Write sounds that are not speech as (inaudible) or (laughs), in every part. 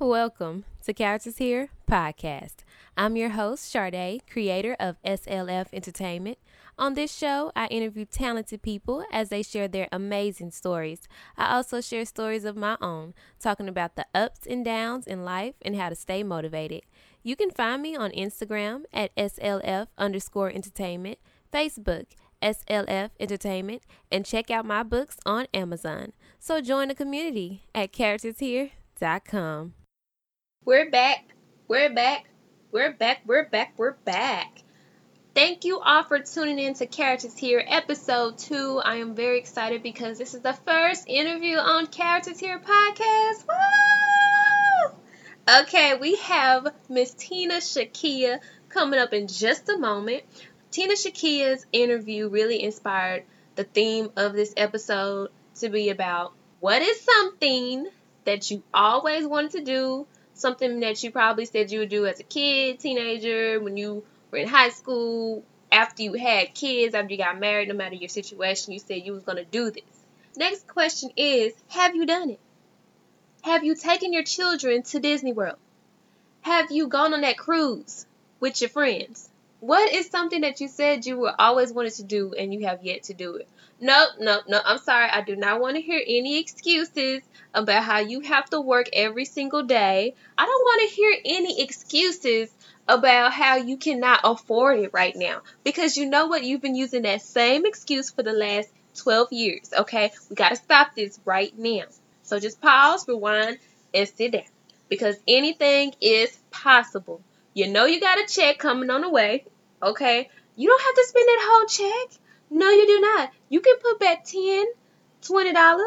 Welcome to Characters Here podcast. I'm your host, Sade, creator of SLF Entertainment. On this show, I interview talented people as they share their amazing stories. I also share stories of my own, talking about the ups and downs in life and how to stay motivated. You can find me on Instagram at SLF underscore entertainment, Facebook, SLF Entertainment, and check out my books on Amazon. So join the community at charactershere.com. We're back. We're back. We're back. We're back. We're back. Thank you all for tuning in to Characters Here, episode two. I am very excited because this is the first interview on Characters Here podcast. Woo! Okay, we have Miss Tina Shakiyah coming up in just a moment. Tina Shakiyah's interview really inspired the theme of this episode to be about what is something that you always wanted to do something that you probably said you would do as a kid, teenager, when you were in high school, after you had kids, after you got married, no matter your situation, you said you was going to do this. Next question is, have you done it? Have you taken your children to Disney World? Have you gone on that cruise with your friends? What is something that you said you were always wanted to do and you have yet to do it? No, no, no. I'm sorry. I do not want to hear any excuses about how you have to work every single day. I don't want to hear any excuses about how you cannot afford it right now. Because you know what? You've been using that same excuse for the last 12 years, okay? We got to stop this right now. So just pause, rewind, and sit down. Because anything is possible. You know you got a check coming on the way, okay? You don't have to spend that whole check. No, you do not. You can put back 10 $20.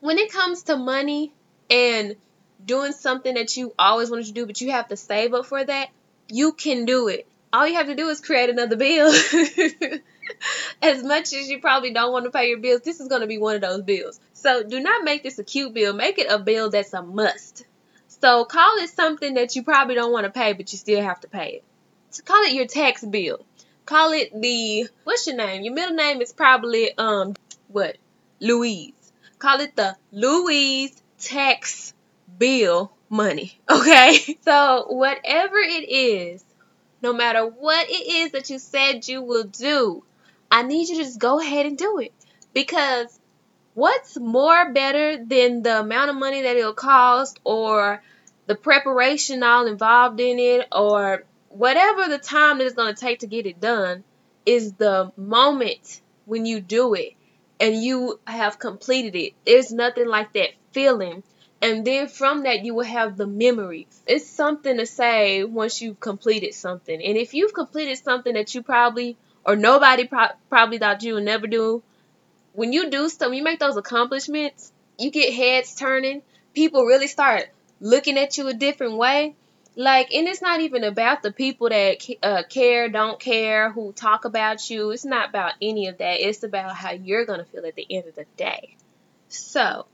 When it comes to money and doing something that you always wanted to do, but you have to save up for that, you can do it. All you have to do is create another bill. (laughs) as much as you probably don't want to pay your bills, this is going to be one of those bills. So do not make this a cute bill. Make it a bill that's a must. So call it something that you probably don't want to pay, but you still have to pay it. So call it your tax bill. Call it the what's your name? Your middle name is probably um what? Louise. Call it the Louise tax bill money. (laughs) Okay? So whatever it is, no matter what it is that you said you will do, I need you to just go ahead and do it. Because what's more better than the amount of money that it'll cost or the preparation all involved in it or whatever the time that it's going to take to get it done is the moment when you do it and you have completed it. There's nothing like that feeling. And then from that, you will have the memories. It's something to say once you've completed something. And if you've completed something that you probably, or nobody pro- probably thought you would never do, when you do stuff, you make those accomplishments, you get heads turning. People really start looking at you a different way. Like, and it's not even about the people that uh, care, don't care, who talk about you. It's not about any of that. It's about how you're going to feel at the end of the day. So,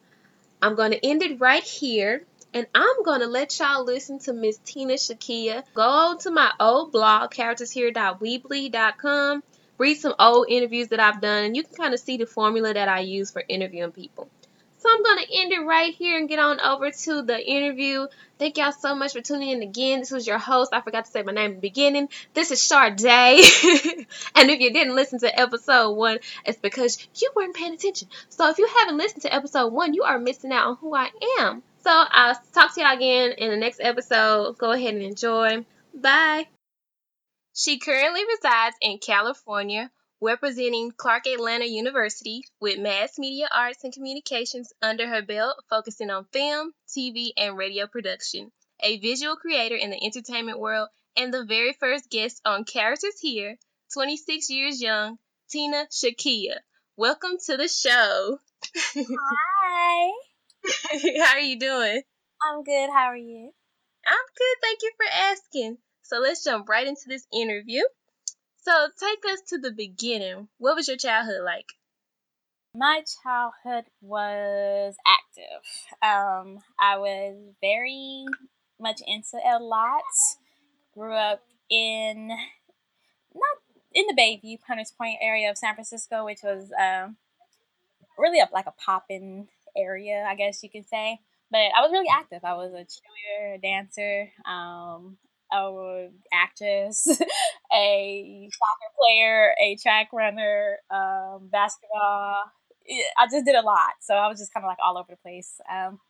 I'm going to end it right here. And I'm going to let y'all listen to Miss Tina Shakiyah. Go to my old blog, charactershere.weebly.com. Read some old interviews that I've done, and you can kind of see the formula that I use for interviewing people. So I'm going to end it right here and get on over to the interview. Thank y'all so much for tuning in again. This was your host. I forgot to say my name in the beginning. This is Sade. (laughs) and if you didn't listen to episode one, it's because you weren't paying attention. So if you haven't listened to episode one, you are missing out on who I am. So I'll talk to y'all again in the next episode. Go ahead and enjoy. Bye. She currently resides in California representing Clark Atlanta University with mass media arts and communications under her belt, focusing on film, TV, and radio production. A visual creator in the entertainment world and the very first guest on Characters Here, 26 years young, Tina Shakiyah. Welcome to the show. Hi. (laughs) How are you doing? I'm good. How are you? I'm good. Thank you for asking. So let's jump right into this interview. So take us to the beginning. What was your childhood like? My childhood was active. Um, I was very much into a lot. Grew up in not in the Bayview, Hunters Point area of San Francisco, which was um, really up like a poppin' area, I guess you could say. but I was really active. I was a cheerleader, a dancer, um, a actress, (laughs) a soccer player, a track runner, um, basketball. I just did a lot, so I was just kind of like all over the place. Um,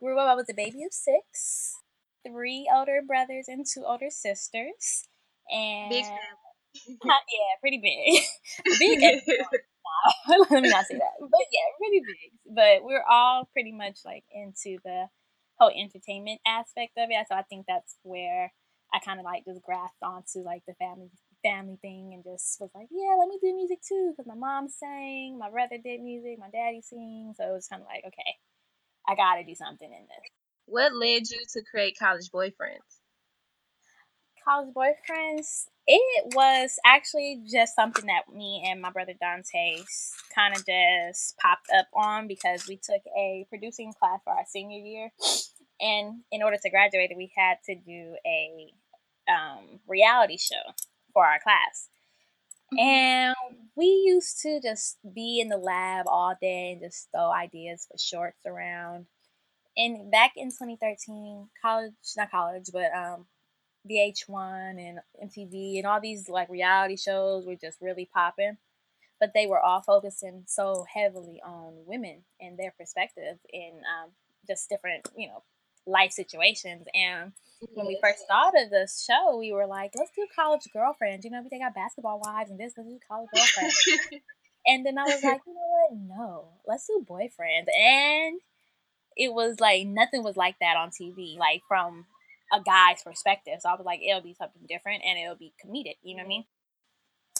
grew up, I was a baby of six, three older brothers and two older sisters, and big (laughs) yeah, pretty big, (laughs) big. Let me not say that, but yeah, pretty big. But we're all pretty much like into the whole entertainment aspect of it, so I think that's where I kind of like just grasped onto like the family family thing and just was like, yeah, let me do music too because my mom sang, my brother did music, my daddy sings, so it was kind of like, okay, I got to do something in this. What led you to create College Boyfriends? College Boyfriends, it was actually just something that me and my brother Dante kind of just popped up on because we took a producing class for our senior year. And in order to graduate, we had to do a um, reality show for our class. Mm-hmm. And we used to just be in the lab all day and just throw ideas for shorts around. And back in 2013, college, not college, but um, VH1 and MTV and all these like reality shows were just really popping. But they were all focusing so heavily on women and their perspective in um, just different, you know, life situations. And when we first started this show, we were like, let's do college girlfriends. You know, we got basketball wives and this, let's do college girlfriends. (laughs) and then I was like, you know what? No, let's do boyfriends. And it was like nothing was like that on TV, like from a guy's perspective. So I was like, it'll be something different and it'll be comedic. You know what I mean?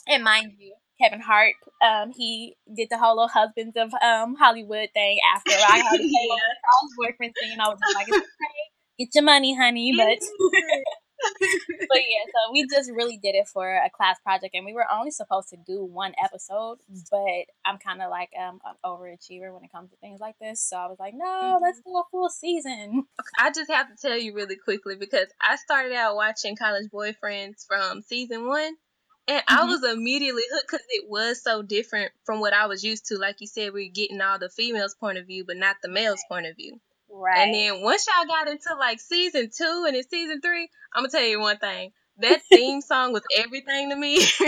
And mind you, Kevin Hart, um, he did the whole little husbands of um Hollywood thing after I had (laughs) yeah. college boyfriend thing, and I was like, it's okay, get your money, honey, (laughs) but. but yeah, so we just really did it for a class project, and we were only supposed to do one episode. But I'm kind of like um, an overachiever when it comes to things like this, so I was like, no, mm-hmm. let's do a full season. I just have to tell you really quickly because I started out watching College Boyfriends from season one, and mm-hmm. I was immediately hooked because it was so different from what I was used to. Like you said, we are getting all the females' point of view, but not the male's point of view. Right. And then once y'all got into like season two and it's season three, I'm gonna tell you one thing. That (laughs) theme song was everything to me. (laughs)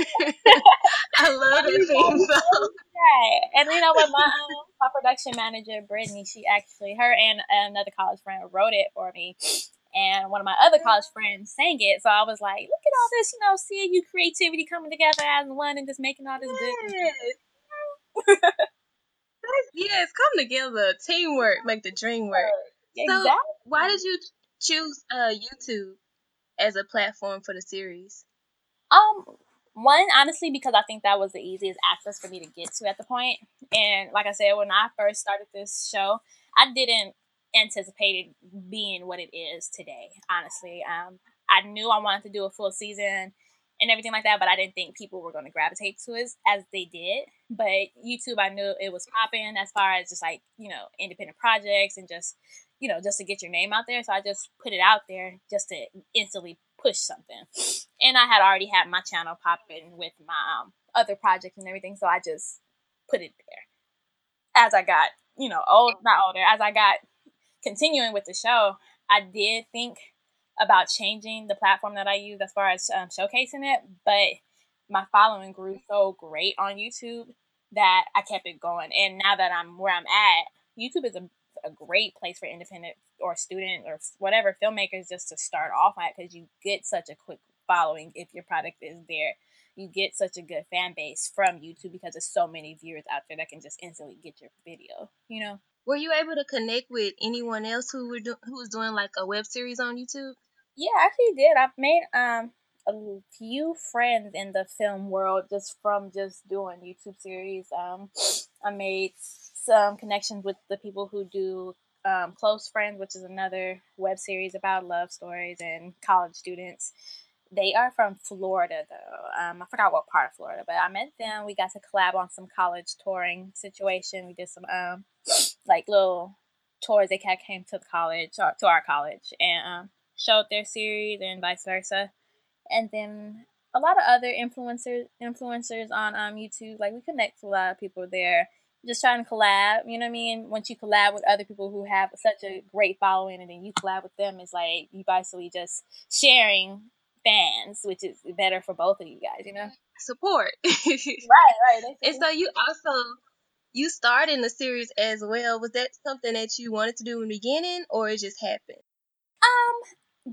I love that theme song. Right. And you know what, my um, my production manager Brittany, she actually her and another college friend wrote it for me. And one of my other college friends sang it, so I was like, "Look at all this, you know, seeing you creativity coming together as one and just making all this yes. good." (laughs) yes, come together, teamwork, make the dream work. Exactly. So, why did you choose uh, YouTube as a platform for the series? Um, one honestly because I think that was the easiest access for me to get to at the point. And like I said, when I first started this show, I didn't anticipate it being what it is today. Honestly, um, I knew I wanted to do a full season and everything like that. But I didn't think people were going to gravitate to it as they did. But YouTube, I knew it was popping as far as just like you know independent projects and just you know just to get your name out there. So I just put it out there just to instantly push something. And I had already had my channel popping with my um, other projects and everything, so I just put it there. As I got you know old, not older, as I got continuing with the show, I did think about changing the platform that I use as far as um, showcasing it, but my following grew so great on YouTube that I kept it going. And now that I'm where I'm at, YouTube is a, a great place for independent or student or whatever filmmakers just to start off at because you get such a quick following if your product is there. You get such a good fan base from YouTube because there's so many viewers out there that can just instantly get your video, you know? Were you able to connect with anyone else who were do- who was doing like a web series on YouTube? Yeah, I actually did. I've made um a few friends in the film world just from just doing YouTube series. Um, (sniffs) I made some connections with the people who do um, Close Friends, which is another web series about love stories and college students. They are from Florida, though. Um, I forgot what part of Florida, but I met them. We got to collab on some college touring situation. We did some um, (sniffs) like little tours. They came to college or to our college, and um, showed their series and vice versa. And then a lot of other influencers influencers on um, YouTube. Like we connect to a lot of people there. just trying to collab. You know what I mean? Once you collab with other people who have such a great following, and then you collab with them, it's like you basically just sharing fans, which is better for both of you guys. You know, support. (laughs) right, right. And so you also you starred in the series as well. Was that something that you wanted to do in the beginning, or it just happened? Um,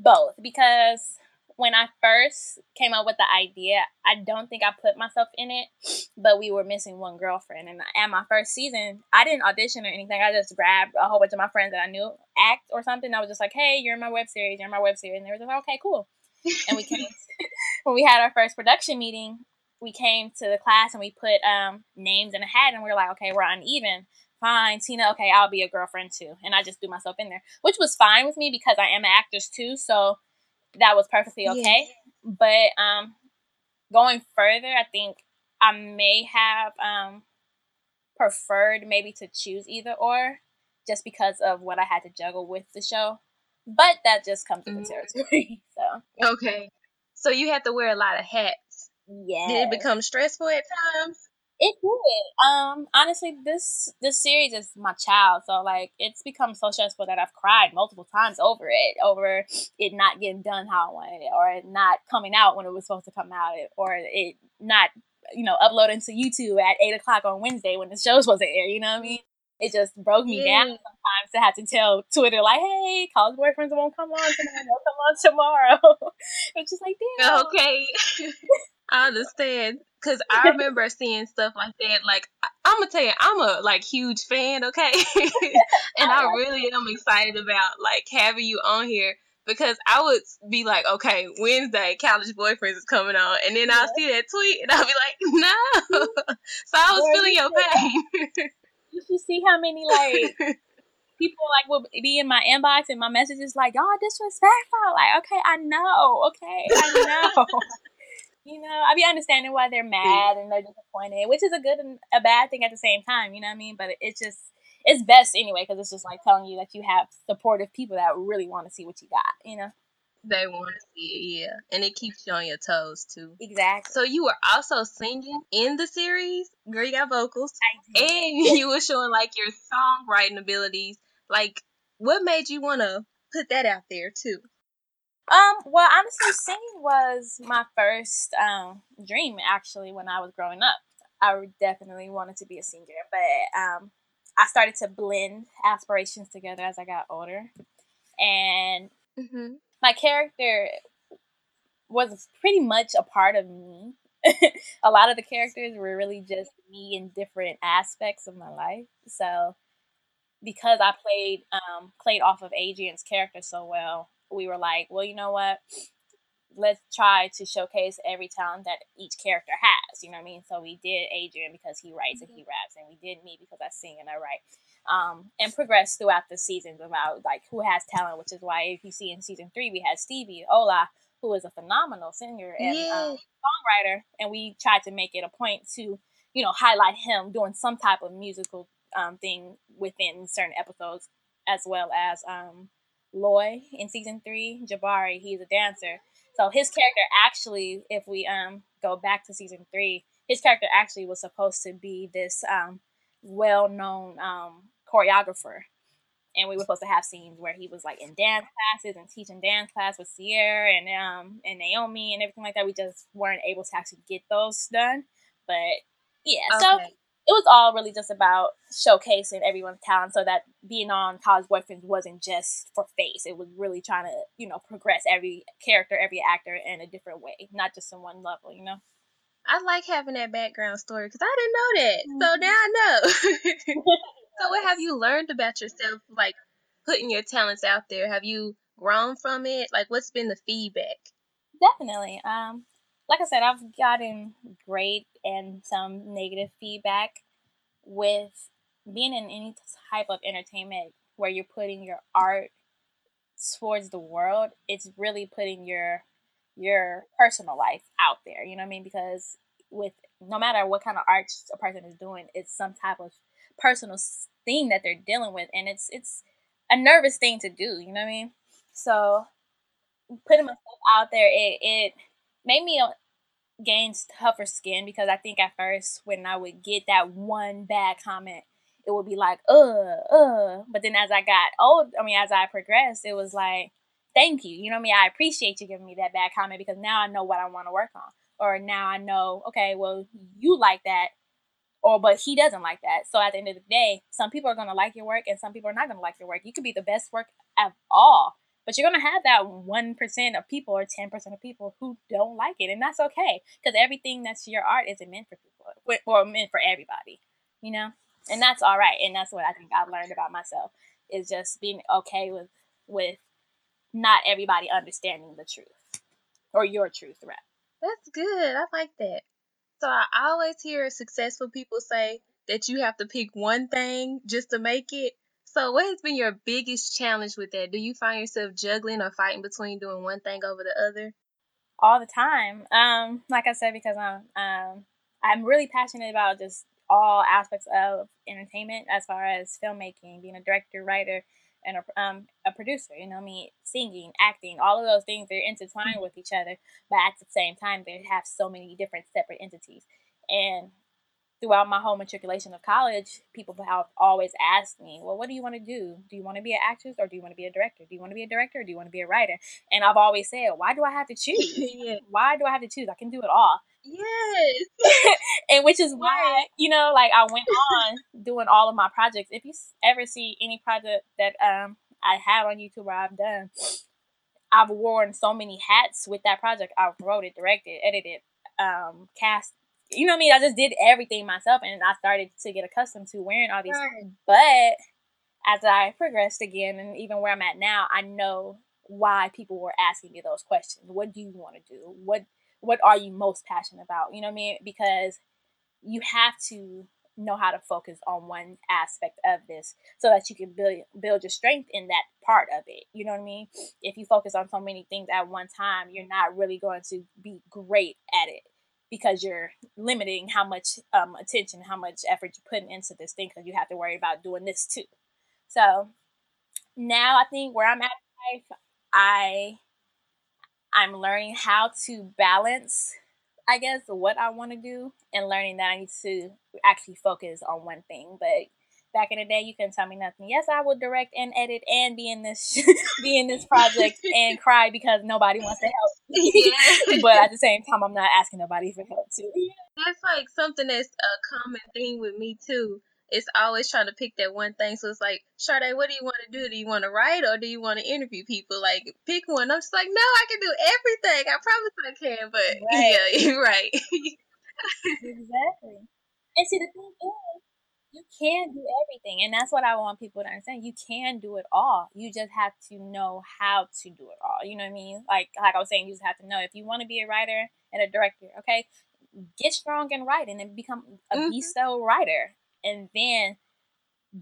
both because when I first came up with the idea, I don't think I put myself in it, but we were missing one girlfriend. And at my first season, I didn't audition or anything. I just grabbed a whole bunch of my friends that I knew act or something. I was just like, hey, you're in my web series, you're in my web series. And they were just like, okay, cool. And we came, (laughs) (laughs) when we had our first production meeting, we came to the class and we put um, names in a hat and we were like, okay, we're uneven. Fine, Tina, okay, I'll be a girlfriend too. And I just threw myself in there, which was fine with me because I am an actress too. So that was perfectly okay. Yeah. But um, going further, I think I may have um, preferred maybe to choose either or just because of what I had to juggle with the show. But that just comes with mm-hmm. the territory. (laughs) So okay, so you had to wear a lot of hats. Yeah. Did it become stressful at times? It did. Um, honestly, this this series is my child, so like it's become so stressful that I've cried multiple times over it, over it not getting done how I wanted it, or it not coming out when it was supposed to come out, or it not you know uploading to YouTube at eight o'clock on Wednesday when the show was supposed to air. You know what I mean? It just broke me yeah. down sometimes to have to tell Twitter like, "Hey, college boyfriends won't come on tonight. They'll come on (laughs) tomorrow." (laughs) it's just like, damn. Okay. (laughs) I understand because I remember (laughs) seeing stuff like that. Like I- am gonna tell you, I'm a like huge fan, okay, (laughs) and I really am excited about like having you on here because I would be like, okay, Wednesday, college boyfriends is coming on, and then I'll see that tweet and I'll be like, (laughs) no. so I was feeling your pain. Did you should see how many like people like will be in my inbox and my messages like, y'all disrespectful. Like, okay, I know, okay, I know you know, I be understanding why they're mad and they're disappointed, which is a good and a bad thing at the same time. You know what I mean? But it's just it's best anyway because it's just like telling you that you have supportive people that really want to see what you got. You know. They want to see it, yeah, and it keeps you on your toes too. Exactly. So you were also singing in the series, girl. You got vocals, and (laughs) you were showing like your songwriting abilities. Like, what made you want to put that out there too? Um, well, honestly, singing was my first um, dream actually when I was growing up. I definitely wanted to be a singer, but um, I started to blend aspirations together as I got older, and mm-hmm. my character was pretty much a part of me. (laughs) a lot of the characters were really just me in different aspects of my life. So, because I played um, played off of Adrian's character so well, we were like, well, you know what? Let's try to showcase every talent that each character has. You know what I mean? So we did Adrian because he writes and he mm-hmm. raps, and we did me because I sing and I write. Um, and progress throughout the seasons about like who has talent, which is why if you see in season three we had Stevie Ola, who is a phenomenal singer and um, songwriter, and we tried to make it a point to you know highlight him doing some type of musical um, thing within certain episodes, as well as um, Loy in season three, Jabari, he's a dancer. So his character actually, if we um go back to season three, his character actually was supposed to be this um well known um choreographer. And we were supposed to have scenes where he was like in dance classes and teaching dance class with Sierra and um and Naomi and everything like that. We just weren't able to actually get those done. But yeah, okay. so it was all really just about showcasing everyone's talent so that being on college boyfriends wasn't just for face. It was really trying to you know progress every character every actor in a different way not just in one level you know? I like having that background story because i didn't know that. Mm-hmm. so now i know. (laughs) So what have you learned about yourself like putting your talents out there? Have you grown from it? Like what's been the feedback? Definitely. Um like I said, I've gotten great and some negative feedback with being in any type of entertainment where you're putting your art towards the world. It's really putting your your personal life out there. You know what I mean? Because with no matter what kind of art a person is doing, it's some type of personal thing that they're dealing with, and it's it's a nervous thing to do. You know what I mean? So putting myself out there, it it made me gain tougher skin because I think at first when I would get that one bad comment, it would be like, uh, uh. But then as I got old, I mean, as I progressed, it was like, thank you. You know what I mean? I appreciate you giving me that bad comment because now I know what I want to work on. Or now I know, okay, well, you like that, or but he doesn't like that. So at the end of the day, some people are going to like your work and some people are not going to like your work. You could be the best work of all, but you're going to have that 1% of people or 10% of people who don't like it. And that's okay because everything that's your art isn't meant for people or meant for everybody, you know? And that's all right. And that's what I think I've learned about myself is just being okay with, with not everybody understanding the truth or your truth, right? That's good. I like that. So I always hear successful people say that you have to pick one thing just to make it. So what has been your biggest challenge with that? Do you find yourself juggling or fighting between doing one thing over the other? All the time. Um, like I said, because I'm um I'm really passionate about just all aspects of entertainment as far as filmmaking, being a director, writer, and a, um, a producer. You know, I mean, singing, acting, all of those things they're intertwined with each other, but at the same time, they have so many different separate entities. And throughout my whole matriculation of college, people have always asked me, "Well, what do you want to do? Do you want to be an actress or do you want to be a director? Do you want to be a director or do you want to be a writer?" And I've always said, "Why do I have to choose? (laughs) yeah. Why do I have to choose? I can do it all." Yes. (laughs) and which is why, you know, like I went on doing all of my projects. If you ever see any project that um I have on YouTube or I've done, I've worn so many hats with that project. I wrote it, directed, edited, um, cast. You know what I mean? I just did everything myself, and I started to get accustomed to wearing all these. Right. But as I progressed again, and even where I'm at now, I know why people were asking me those questions. What do you want to do? What what are you most passionate about? You know what I mean? Because you have to know how to focus on one aspect of this so that you can build build your strength in that part of it. You know what I mean? If you focus on so many things at one time, you're not really going to be great at it because you're limiting how much um, attention, how much effort you're putting into this thing because you have to worry about doing this too. So now I think where I'm at in life, I I'm learning how to balance, I guess, what I want to do and learning that I need to actually focus on one thing. But back in the day, you couldn't tell me nothing. Yes, I would direct and edit and be in this (laughs) be in this project and cry because nobody wants to help. (laughs) But at the same time, I'm not asking nobody for help too. That's like something that's a common thing with me too it's always trying to pick that one thing. So it's like, Sade, what do you want to do? Do you want to write or do you want to interview people? Like, pick one. I'm just like, no, I can do everything. I promise I can. But (laughs) right. yeah, you're right. exactly. And see, the thing is, you can do everything. And that's what I want people to understand. You can do it all. You just have to know how to do it all. You know what I mean? Like, like I was saying, you just have to know if you want to be a writer and a director, okay? Get strong in writing and then become a mm-hmm. besto writer and then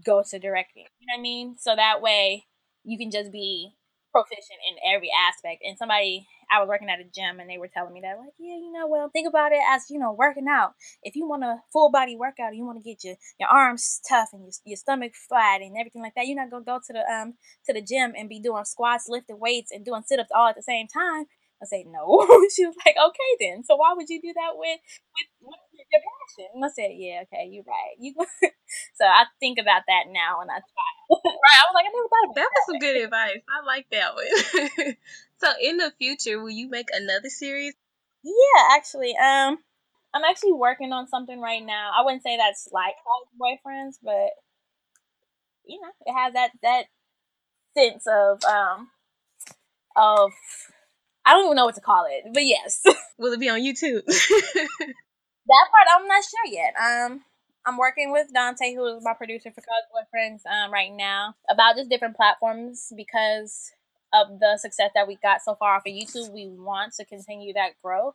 go to directing. You know what I mean? So that way you can just be proficient in every aspect. And somebody, I was working at a gym and they were telling me that, like, yeah, you know, well, think about it as, you know, working out. If you want a full body workout, you want to get your, your arms tough and your, your stomach flat and everything like that, you're not going to go to the, um, to the gym and be doing squats, lifting weights and doing sit ups all at the same time. I say, no. (laughs) she was like, okay then. So why would you do that with, with, with your passion. I said, yeah, okay, you're right. You (laughs) so I think about that now and I try. (laughs) right. I was like, I never thought about that. That was some good advice. I like that one. (laughs) so in the future, will you make another series? Yeah, actually. Um I'm actually working on something right now. I wouldn't say that's like boyfriends, but you know, it has that that sense of um of I don't even know what to call it, but yes. Will it be on YouTube? That part I'm not sure yet. Um, I'm working with Dante, who is my producer for College Boyfriends, um, right now about just different platforms because of the success that we got so far off of YouTube. We want to continue that growth.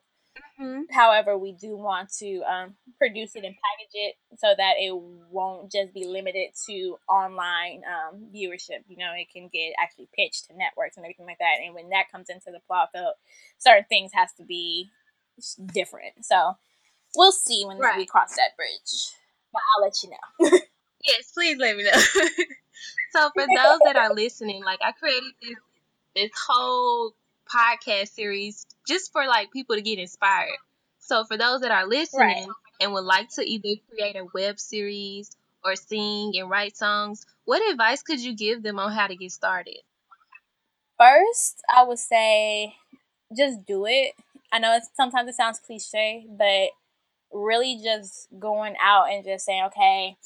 Mm-hmm. However, we do want to um, produce it and package it so that it won't just be limited to online um, viewership. You know, it can get actually pitched to networks and everything like that. And when that comes into the plot field, certain things has to be different. So we'll see when right. we cross that bridge. But I'll let you know. (laughs) yes, please let me know. (laughs) so for those that are listening, like I created this this whole podcast series just for like people to get inspired. So for those that are listening Right. and would like to either create a web series or sing and write songs, what advice could you give them on how to get started? First, I would say just do it. I know it's, sometimes it sounds cliche, but really just going out and just saying, okay,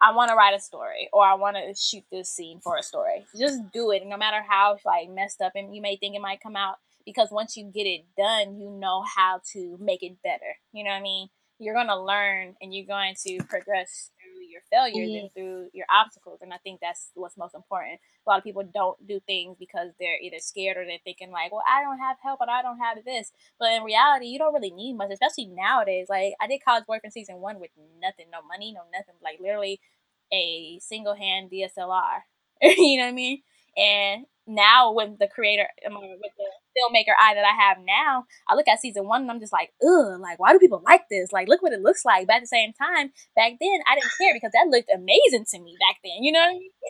I want to write a story or I want to shoot this scene for a story. Just do it, no matter how like messed up and you may think it might come out. Because once you get it done, you know how to make it better. You know what I mean? You're gonna learn and you're going to progress your failures and through your obstacles. And I think that's what's most important. A lot of people don't do things because they're either scared or they're thinking like, well, I don't have help, but I don't have this. But in reality, you don't really need much, especially nowadays. Like I did College Boyfriend season one with nothing, no money, no nothing. Like literally a single hand DSLR. (laughs) you know what I mean? And now with the creator, with the filmmaker eye that I have now, I look at season one and I'm just like, ugh, like why do people like this? Like look what it looks like. But at the same time, back then I didn't care because that looked amazing to me back then. You know what I mean? (laughs)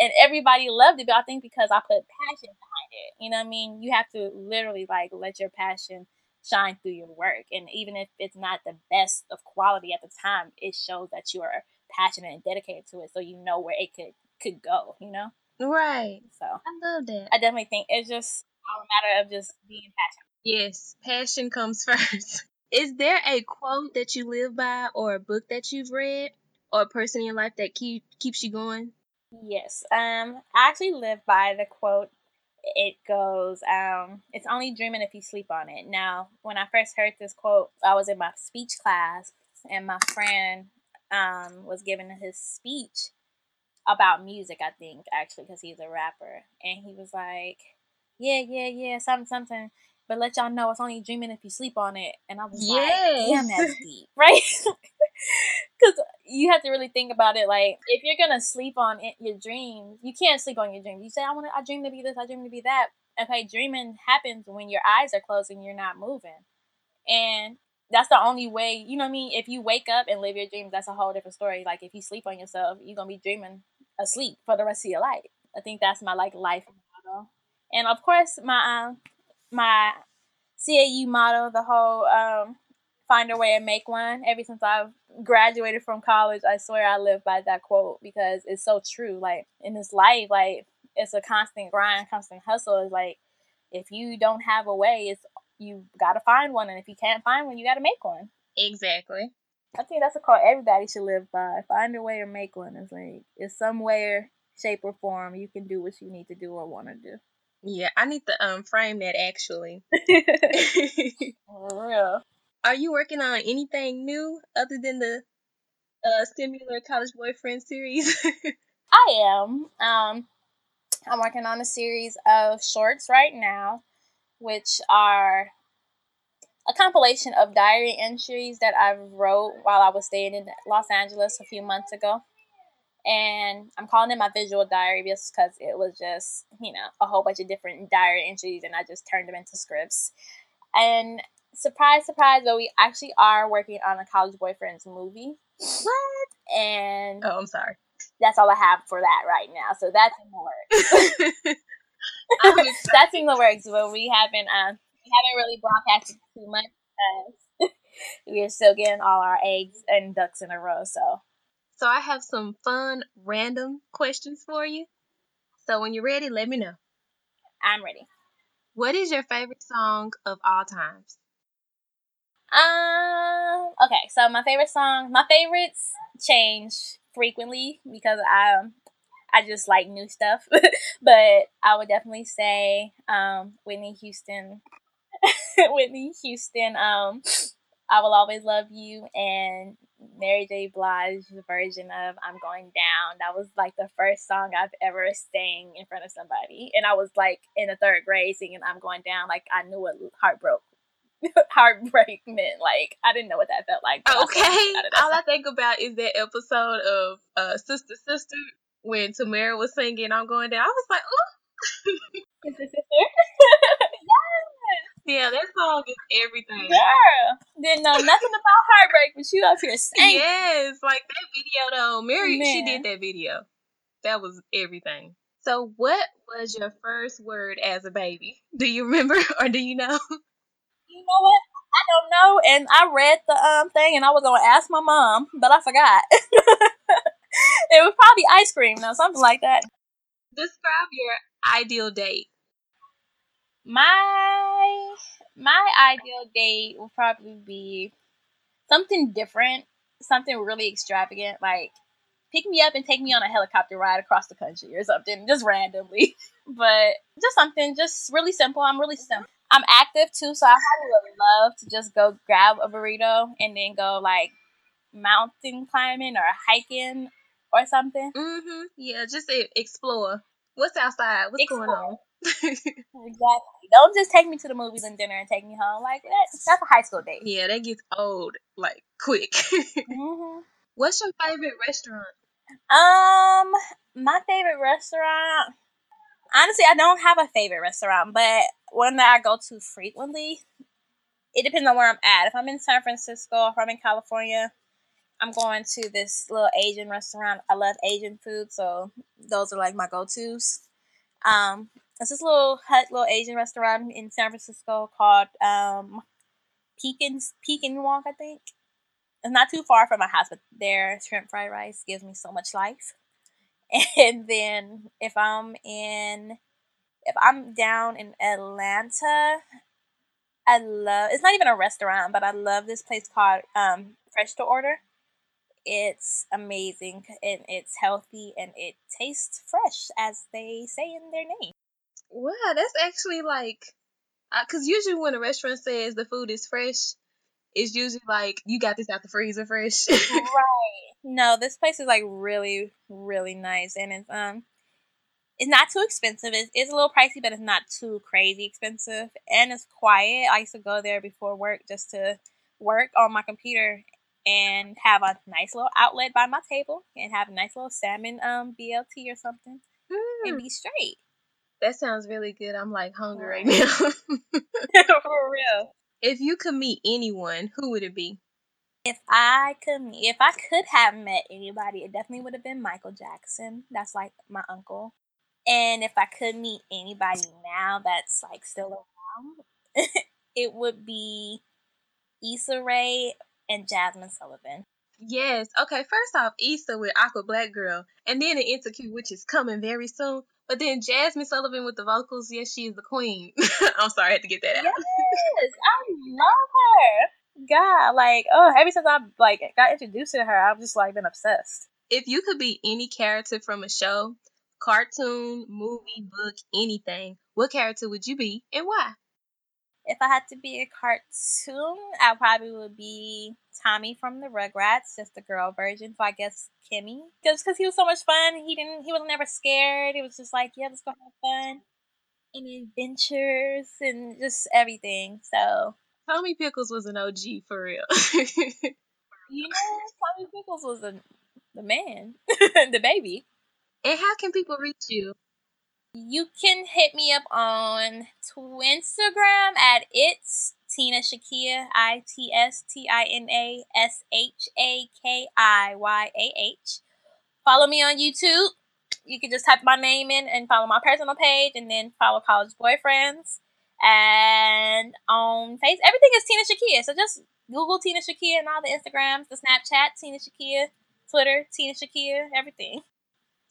And everybody loved it, but I think because I put passion behind it. You know what I mean? You have to literally like let your passion shine through your work. And even if it's not the best of quality at the time, it shows that you are passionate and dedicated to it so you know where it could could go, you know? Right. So I loved it. I definitely think it's just a matter of just being passionate. Yes, passion comes (laughs) first. Is there a quote that you live by or a book that you've read or a person in your life that keep keeps you going? Yes. Um I actually live by the quote it goes, um, it's only dreaming if you sleep on it. Now, when I first heard this quote, I was in my speech class and my friend um was giving his speech about music, I think, actually, because he's a rapper. And he was like, Yeah, yeah, yeah, something, something. But let y'all know it's only dreaming if you sleep on it. And I was like, Damn, Yes. that's deep, (laughs) right? Because you have to really think about it. Like, if you're gonna sleep on it, your dreams, you can't sleep on your dreams. You say, "I want to, I dream to be this, I dream to be that." Okay, dreaming happens when your eyes are closed and you're not moving, and that's the only way. You know what I mean? If you wake up and live your dreams, that's a whole different story. Like, if you sleep on yourself, you're gonna be dreaming asleep for the rest of your life. I think that's my like life motto, and of course, my um, my CAU motto, the whole um, find a way and make one. Ever since I've graduated from college, I swear I live by that quote because it's so true. Like in this life, like it's a constant grind, constant hustle. It's like if you don't have a way, it's you gotta find one, and if you can't find one, you gotta make one. Exactly. I think that's a quote everybody should live by. Find a way or make one. It's like it's somewhere, shape or form you can do what you need to do or want to do. Yeah, I need to um frame that actually. (laughs) (laughs) For real. Are you working on anything new other than the uh similar college boyfriend series? (laughs) I am. Um, I'm working on a series of shorts right now, which are a compilation of diary entries that I wrote while I was staying in Los Angeles a few months ago. And I'm calling it my visual diary just because it was just, you know, a whole bunch of different diary entries and I just turned them into scripts. And surprise, surprise, but we actually are working on a college boyfriend's movie. what? And Oh, I'm sorry. that's all I have for that right now. So that's in the works. (laughs) (laughs) That's in the works, but we haven't um we haven't really broadcasted too much because (laughs) we are still getting all our eggs and ducks in a row. So So I have some fun random questions for you. So when you're ready, let me know. I'm ready. What is your favorite song of all times? Um. Okay. So my favorite song, my favorites change frequently because I um I just like new stuff. (laughs) but I would definitely say um Whitney Houston, (laughs) Whitney Houston. Um, I will always love you and Mary J. Blige's version of "I'm Going Down." That was like the first song I've ever sang in front of somebody, and I was like in the third grade singing "I'm Going Down." Like I knew what heartbreak (laughs) heartbreak meant. Like I didn't know what that felt like. I Okay. sang out of that All I think about is that episode of uh Sister Sister when Tamera was singing I'm going down. I was like, oh Sister, sister. (laughs) yeah, that song is everything. Girl, didn't know nothing about heartbreak, but you up here singing. Yes, like that video though. Mary she did that video. That was everything. So what was your first word as a baby? (laughs) Do you remember (laughs) or do you know? You know what? I don't know. And I read the um thing, and I was gonna ask my mom, but I forgot. (laughs) it was probably ice cream, or something like that. Describe your ideal date. My my ideal date will probably be something different, something really extravagant, like pick me up and take me on a helicopter ride across the country or something, just randomly. (laughs) but just something, just really simple. I'm really simple. I'm active too, so I probably would love to just go grab a burrito and then go like mountain climbing or hiking or something. Mm-hmm. Yeah, just explore. What's outside? What's explore. going on? (laughs) exactly. Don't just take me to the movies and dinner and take me home. Like that, that's a high school date. Yeah, that gets old like quick. (laughs) mm-hmm. What's your favorite restaurant? Um, my favorite restaurant. Honestly, I don't have a favorite restaurant, but one that I go to frequently. It depends on where I'm at. If I'm in San Francisco, if I'm in California, I'm going to this little Asian restaurant. I love Asian food, so those are like my go-tos. Um, it's this little hut, little Asian restaurant in San Francisco called um, Pekin's Pekin Wok, I think. It's not too far from my house, but their shrimp fried rice gives me so much life. (laughs) And then if I'm in, if I'm down in Atlanta, I love. It's not even a restaurant, but I love this place called um, Fresh to Order. It's amazing and it's healthy and it tastes fresh, as they say in their name. Wow, that's actually like, because uh, usually when a restaurant says the food is fresh, it's usually like you got this out the freezer fresh. (laughs) right. No, this place is like really, really nice, and it's um, it's not too expensive. It's, it's a little pricey, but it's not too crazy expensive, and it's quiet. I used to go there before work just to work on my computer and have a nice little outlet by my table and have a nice little salmon um BLT or something mm. and be straight. That sounds really good. I'm like hungry right now. (laughs) (laughs) For real. If you could meet anyone, who would it be? If I could, if I could have met anybody, it definitely would have been Michael Jackson. That's like my uncle. And if I could meet anybody now that's like still around, (laughs) it would be Issa Rae and Jazmine Sullivan. Yes. Okay. First off, Issa with Awkward Black Girl, and then the Insecure, which is coming very soon. But then Jazmine Sullivan with the vocals, yes, she is the queen. (laughs) I'm sorry, I had to get that out. Yes, I love her. God, like, oh, ever since I like got introduced to her, I've just like been obsessed. If you could be any character from a show, cartoon, movie, book, anything, what character would you be and why? If I had to be a cartoon, I probably would be Tommy from the Rugrats, just the girl version. So I guess Kimmy, just because he was so much fun. He didn't, he was never scared. It was just like, yeah, let's go have fun and adventures and just everything. So Tommy Pickles was an OG for real. (laughs) you know, Tommy Pickles was a, the man, (laughs) the baby. And how can people reach you? You can hit me up on Instagram at it's Tina Shakiyah, I T S T I N A S H A K I Y A H. Follow me on YouTube. You can just type my name in and follow my personal page and then follow College Boyfriends. And on face everything is Tina Shakiyah. So just Google Tina Shakiyah and all the Instagrams, the Snapchat, Tina Shakiyah, Twitter, Tina Shakiyah, everything.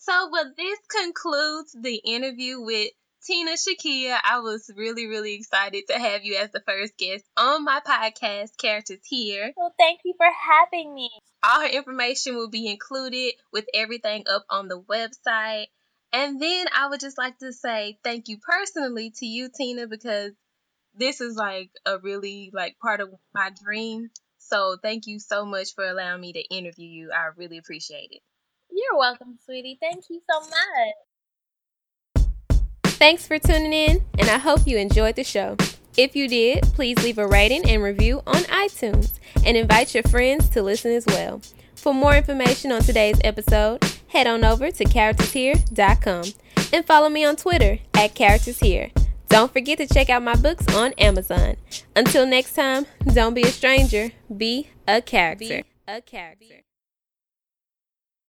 So, but this concludes the interview with Tina Shakiyah. I was really, really excited to have you as the first guest on my podcast, Characters Here. Well, thank you for having me. All her information will be included with everything up on the website. And then I would just like to say thank you personally to you, Tina, because this is like a really like part of my dream. So thank you so much for allowing me to interview you. I really appreciate it. You're welcome, sweetie. Thank you so much. Thanks for tuning in, and I hope you enjoyed the show. If you did, please leave a rating and review on iTunes and invite your friends to listen as well. For more information on today's episode, head on over to charactershere.com and follow me on Twitter at charactershere. Don't forget to check out my books on Amazon. Until next time, don't be a stranger, be a character. Be a character.